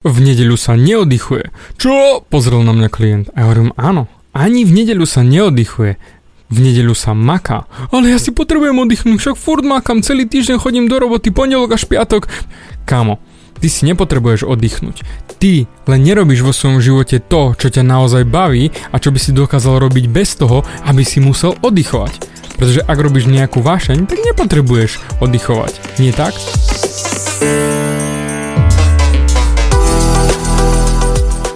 V nedeľu sa neoddychuje. Čo? Pozrel na mňa klient. A ja hovorím, áno, ani v nedeľu sa neoddychuje. V nedeľu sa maká. Ale ja si potrebujem oddychnúť, však furt makám, celý týždeň chodím do roboty, pondelok až piatok. Kámo, ty si nepotrebuješ oddychnúť. Ty len nerobíš vo svojom živote to, čo ťa naozaj baví a čo by si dokázal robiť bez toho, aby si musel oddychovať. Pretože ak robíš nejakú vášeň, tak nepotrebuješ oddychovať. Nie tak?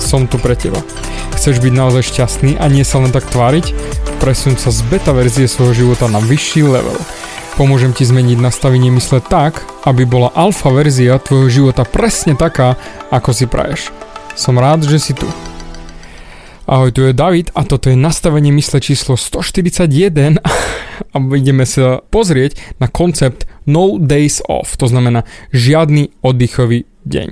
som tu pre teba. Chceš byť naozaj šťastný a nie sa len tak tváriť? Presun sa z beta verzie svojho života na vyšší level. Pomôžem ti zmeniť nastavenie mysle tak, aby bola alfa verzia tvojho života presne taká, ako si praješ. Som rád, že si tu. Ahoj, tu je David a toto je nastavenie mysle číslo 141 a ideme sa pozrieť na koncept No Days Off, to znamená žiadny oddychový deň.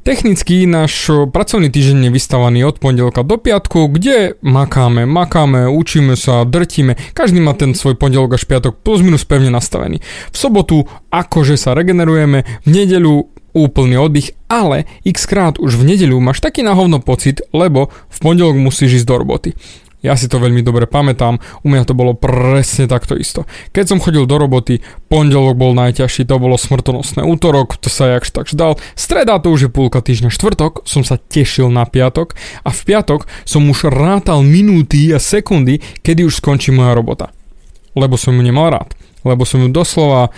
Technicky náš pracovný týždeň je vystavaný od pondelka do piatku, kde makáme, makáme, učíme sa, drtíme. Každý má ten svoj pondelok až piatok plus minus pevne nastavený. V sobotu akože sa regenerujeme, v nedeľu úplný oddych, ale x krát už v nedeľu máš taký nahovno pocit, lebo v pondelok musíš ísť do roboty. Ja si to veľmi dobre pamätám, u mňa to bolo presne takto isto. Keď som chodil do roboty, pondelok bol najťažší, to bolo smrtonosné. Útorok, to sa jakž tak dal. Streda to už je púlka týždňa. Štvrtok som sa tešil na piatok a v piatok som už rátal minúty a sekundy, kedy už skončí moja robota. Lebo som ju nemal rád lebo som ju doslova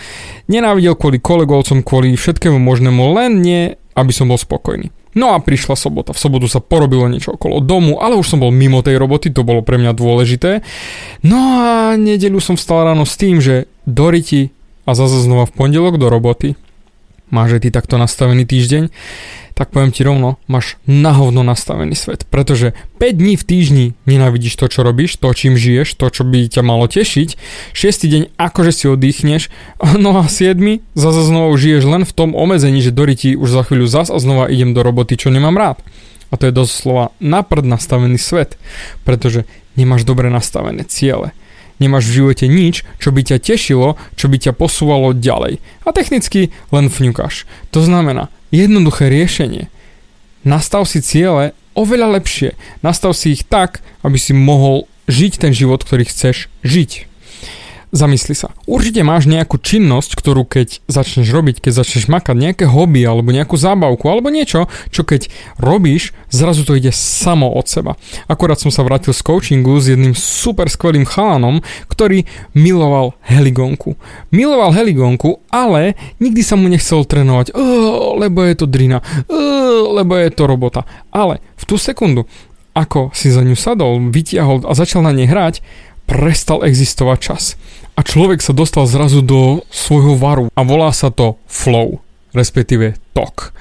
nenávidel kvôli kolegovcom, kvôli všetkému možnému, len nie, aby som bol spokojný. No a prišla sobota. V sobotu sa porobilo niečo okolo domu, ale už som bol mimo tej roboty, to bolo pre mňa dôležité. No a nedelu som vstal ráno s tým, že do riti a zase znova v pondelok do roboty. Máš aj ty takto nastavený týždeň? tak poviem ti rovno, máš nahovno nastavený svet. Pretože 5 dní v týždni nenávidíš to, čo robíš, to, čím žiješ, to, čo by ťa malo tešiť. 6 deň akože si oddychneš, no a 7 zase znova žiješ len v tom obmedzení, že do ti už za chvíľu zas a znova idem do roboty, čo nemám rád. A to je doslova naprd nastavený svet, pretože nemáš dobre nastavené ciele nemáš v živote nič, čo by ťa tešilo, čo by ťa posúvalo ďalej. A technicky len fňukáš. To znamená, jednoduché riešenie. Nastav si ciele oveľa lepšie. Nastav si ich tak, aby si mohol žiť ten život, ktorý chceš žiť. Zamysli sa. Určite máš nejakú činnosť, ktorú keď začneš robiť, keď začneš makať nejaké hobby alebo nejakú zábavku alebo niečo, čo keď robíš, zrazu to ide samo od seba. Akorát som sa vrátil z coachingu s jedným super skvelým chalanom, ktorý miloval heligonku. Miloval heligonku, ale nikdy sa mu nechcel trénovať, lebo je to drina, lebo je to robota. Ale v tú sekundu, ako si za ňu sadol, vytiahol a začal na nej hrať, prestal existovať čas a človek sa dostal zrazu do svojho varu a volá sa to flow, respektíve tok.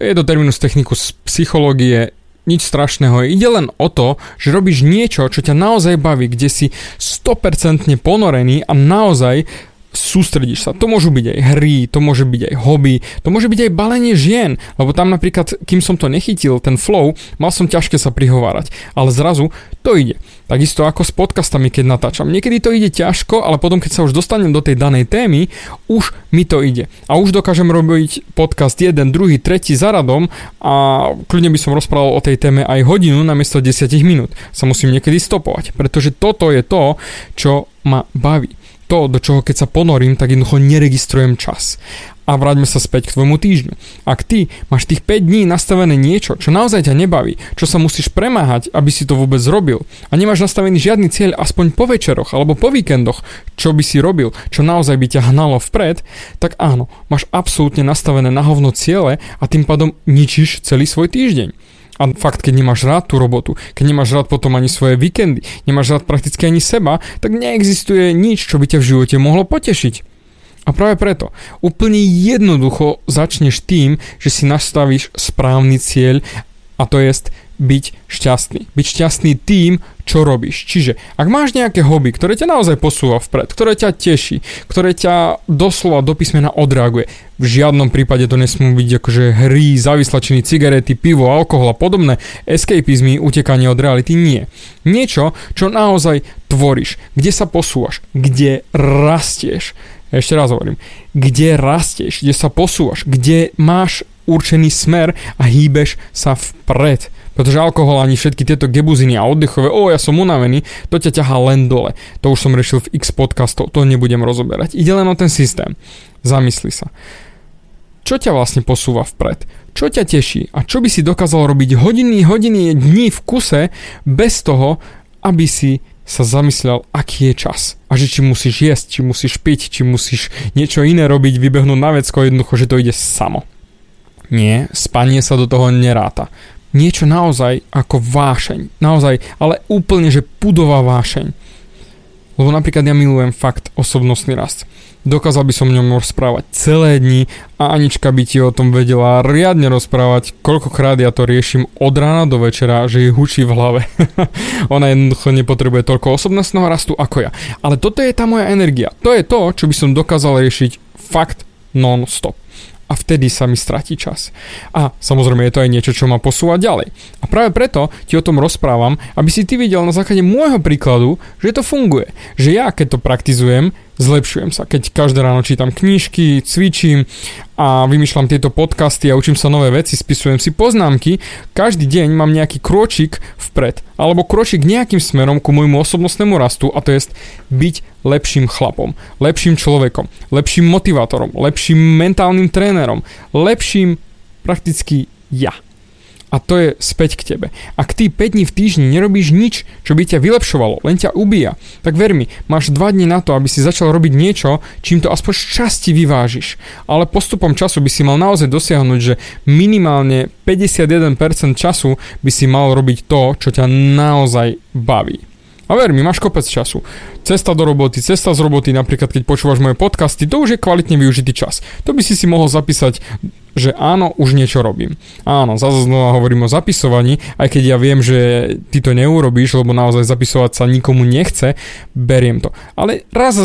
Je to terminus technicus z psychológie, nič strašného. Ide len o to, že robíš niečo, čo ťa naozaj baví, kde si 100% ponorený a naozaj sústredíš sa. To môžu byť aj hry, to môže byť aj hobby, to môže byť aj balenie žien, lebo tam napríklad, kým som to nechytil, ten flow, mal som ťažké sa prihovárať, ale zrazu to ide. Takisto ako s podcastami, keď natáčam. Niekedy to ide ťažko, ale potom, keď sa už dostanem do tej danej témy, už mi to ide. A už dokážem robiť podcast jeden, druhý, tretí za radom a kľudne by som rozprával o tej téme aj hodinu namiesto 10 minút. Sa musím niekedy stopovať, pretože toto je to, čo ma baví to, do čoho keď sa ponorím, tak jednoducho neregistrujem čas. A vráťme sa späť k tvojmu týždňu. Ak ty máš tých 5 dní nastavené niečo, čo naozaj ťa nebaví, čo sa musíš premáhať, aby si to vôbec robil a nemáš nastavený žiadny cieľ aspoň po večeroch alebo po víkendoch, čo by si robil, čo naozaj by ťa hnalo vpred, tak áno, máš absolútne nastavené na hovno ciele a tým pádom ničíš celý svoj týždeň. A fakt, keď nemáš rád tú robotu, keď nemáš rád potom ani svoje víkendy, nemáš rád prakticky ani seba, tak neexistuje nič, čo by ťa v živote mohlo potešiť. A práve preto úplne jednoducho začneš tým, že si nastavíš správny cieľ a to je byť šťastný. Byť šťastný tým, čo robíš. Čiže ak máš nejaké hobby, ktoré ťa naozaj posúva vpred, ktoré ťa teší, ktoré ťa doslova do písmena odreaguje, v žiadnom prípade to nesmú byť akože hry, závislačiny, cigarety, pivo, alkohol a podobné, escapizmy, utekanie od reality, nie. Niečo, čo naozaj tvoríš, kde sa posúvaš, kde rastieš. Ešte raz hovorím, kde rastieš, kde sa posúvaš, kde máš určený smer a hýbeš sa vpred. Pretože alkohol ani všetky tieto gebuziny a oddechové, o ja som unavený, to ťa ťahá len dole. To už som riešil v x podcastov, to nebudem rozoberať. Ide len o ten systém. Zamysli sa. Čo ťa vlastne posúva vpred? Čo ťa teší? A čo by si dokázal robiť hodiny, hodiny, dní v kuse bez toho, aby si sa zamyslel, aký je čas. A že či musíš jesť, či musíš piť, či musíš niečo iné robiť, vybehnúť na vecko, jednoducho, že to ide samo. Nie, spanie sa do toho neráta. Niečo naozaj ako vášeň. Naozaj, ale úplne, že pudová vášeň. Lebo napríklad ja milujem fakt osobnostný rast. Dokázal by som o ňom rozprávať celé dni a Anička by ti o tom vedela riadne rozprávať, koľkokrát ja to riešim od rána do večera, že jej hučí v hlave. Ona jednoducho nepotrebuje toľko osobnostného rastu ako ja. Ale toto je tá moja energia. To je to, čo by som dokázal riešiť fakt non-stop a vtedy sa mi stratí čas. A samozrejme je to aj niečo, čo ma posúva ďalej. A práve preto ti o tom rozprávam, aby si ty videl na základe môjho príkladu, že to funguje. Že ja, keď to praktizujem, zlepšujem sa. Keď každé ráno čítam knížky, cvičím a vymýšľam tieto podcasty a učím sa nové veci, spisujem si poznámky, každý deň mám nejaký kročik vpred. Alebo kročik nejakým smerom ku môjmu osobnostnému rastu a to je byť lepším chlapom, lepším človekom, lepším motivátorom, lepším mentálnym trénerom, lepším prakticky ja a to je späť k tebe. Ak ty 5 dní v týždni nerobíš nič, čo by ťa vylepšovalo, len ťa ubíja, tak ver mi, máš 2 dní na to, aby si začal robiť niečo, čím to aspoň časti vyvážiš. Ale postupom času by si mal naozaj dosiahnuť, že minimálne 51% času by si mal robiť to, čo ťa naozaj baví. A ver mi, máš kopec času. Cesta do roboty, cesta z roboty, napríklad keď počúvaš moje podcasty, to už je kvalitne využitý čas. To by si si mohol zapísať že áno, už niečo robím. Áno, zase znova hovorím o zapisovaní, aj keď ja viem, že ty to neurobíš, lebo naozaj zapisovať sa nikomu nechce, beriem to. Ale raz,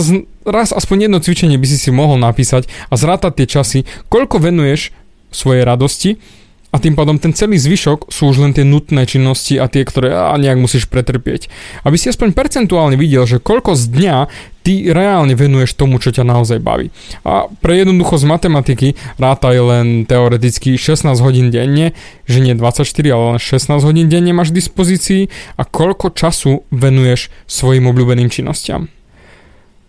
raz aspoň jedno cvičenie by si si mohol napísať a zrátať tie časy, koľko venuješ svojej radosti a tým pádom ten celý zvyšok sú už len tie nutné činnosti a tie, ktoré a nejak musíš pretrpieť. Aby si aspoň percentuálne videl, že koľko z dňa ty reálne venuješ tomu, čo ťa naozaj baví. A pre jednoducho z matematiky rátaj len teoreticky 16 hodín denne, že nie 24, ale len 16 hodín denne máš v dispozícii a koľko času venuješ svojim obľúbeným činnostiam.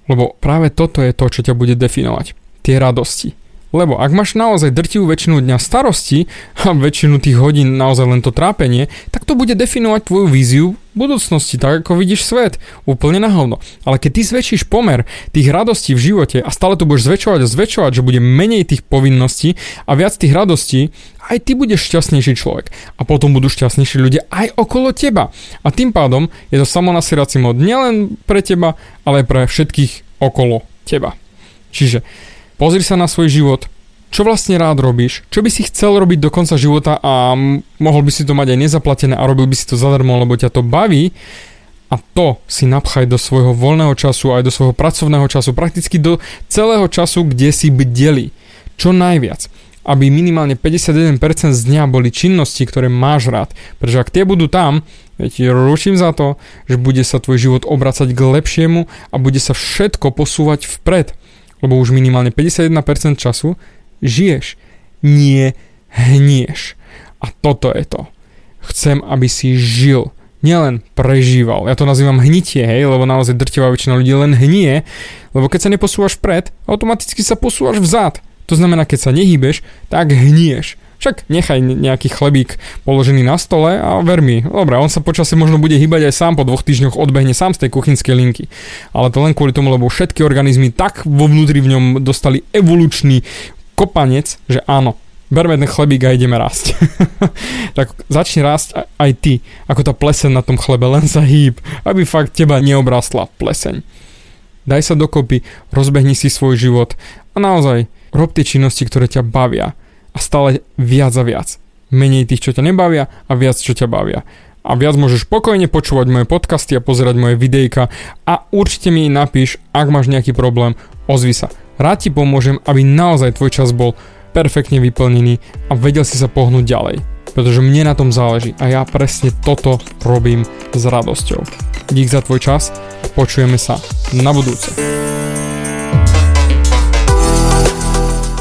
Lebo práve toto je to, čo ťa bude definovať. Tie radosti, lebo ak máš naozaj drtivú väčšinu dňa starosti a väčšinu tých hodín naozaj len to trápenie, tak to bude definovať tvoju víziu budúcnosti, tak ako vidíš svet. Úplne na hovno. Ale keď ty zväčšíš pomer tých radostí v živote a stále to budeš zväčšovať a zväčšovať, že bude menej tých povinností a viac tých radostí, aj ty budeš šťastnejší človek. A potom budú šťastnejší ľudia aj okolo teba. A tým pádom je to samonasirací mod nielen pre teba, ale pre všetkých okolo teba. Čiže Pozri sa na svoj život, čo vlastne rád robíš, čo by si chcel robiť do konca života a mohol by si to mať aj nezaplatené a robil by si to zadarmo, lebo ťa to baví a to si napchaj do svojho voľného času aj do svojho pracovného času, prakticky do celého času, kde si bdeli. Čo najviac aby minimálne 51% z dňa boli činnosti, ktoré máš rád. Pretože ak tie budú tam, ja ti ručím za to, že bude sa tvoj život obracať k lepšiemu a bude sa všetko posúvať vpred lebo už minimálne 51% času žiješ, nie hnieš. A toto je to. Chcem, aby si žil, nielen prežíval. Ja to nazývam hnitie, hej, lebo naozaj drtivá väčšina ľudí len hnie, lebo keď sa neposúvaš vpred, automaticky sa posúvaš vzad. To znamená, keď sa nehýbeš, tak hnieš. Však nechaj nejaký chlebík položený na stole a ver mi, dobre, on sa počasie možno bude hýbať aj sám, po dvoch týždňoch odbehne sám z tej kuchynskej linky. Ale to len kvôli tomu, lebo všetky organizmy tak vo vnútri v ňom dostali evolučný kopanec, že áno, berme ten chlebík a ideme rásť. tak začni rásť aj ty, ako tá pleseň na tom chlebe, len sa hýb, aby fakt teba neobrastla pleseň. Daj sa dokopy, rozbehni si svoj život a naozaj rob tie činnosti, ktoré ťa bavia a stále viac a viac. menej tých, čo ťa nebavia a viac, čo ťa bavia. A viac môžeš spokojne počúvať moje podcasty a pozerať moje videjka a určite mi napíš, ak máš nejaký problém, ozvi sa. Rád ti pomôžem, aby naozaj tvoj čas bol perfektne vyplnený a vedel si sa pohnúť ďalej. Pretože mne na tom záleží a ja presne toto robím s radosťou. Dík za tvoj čas a počujeme sa na budúce.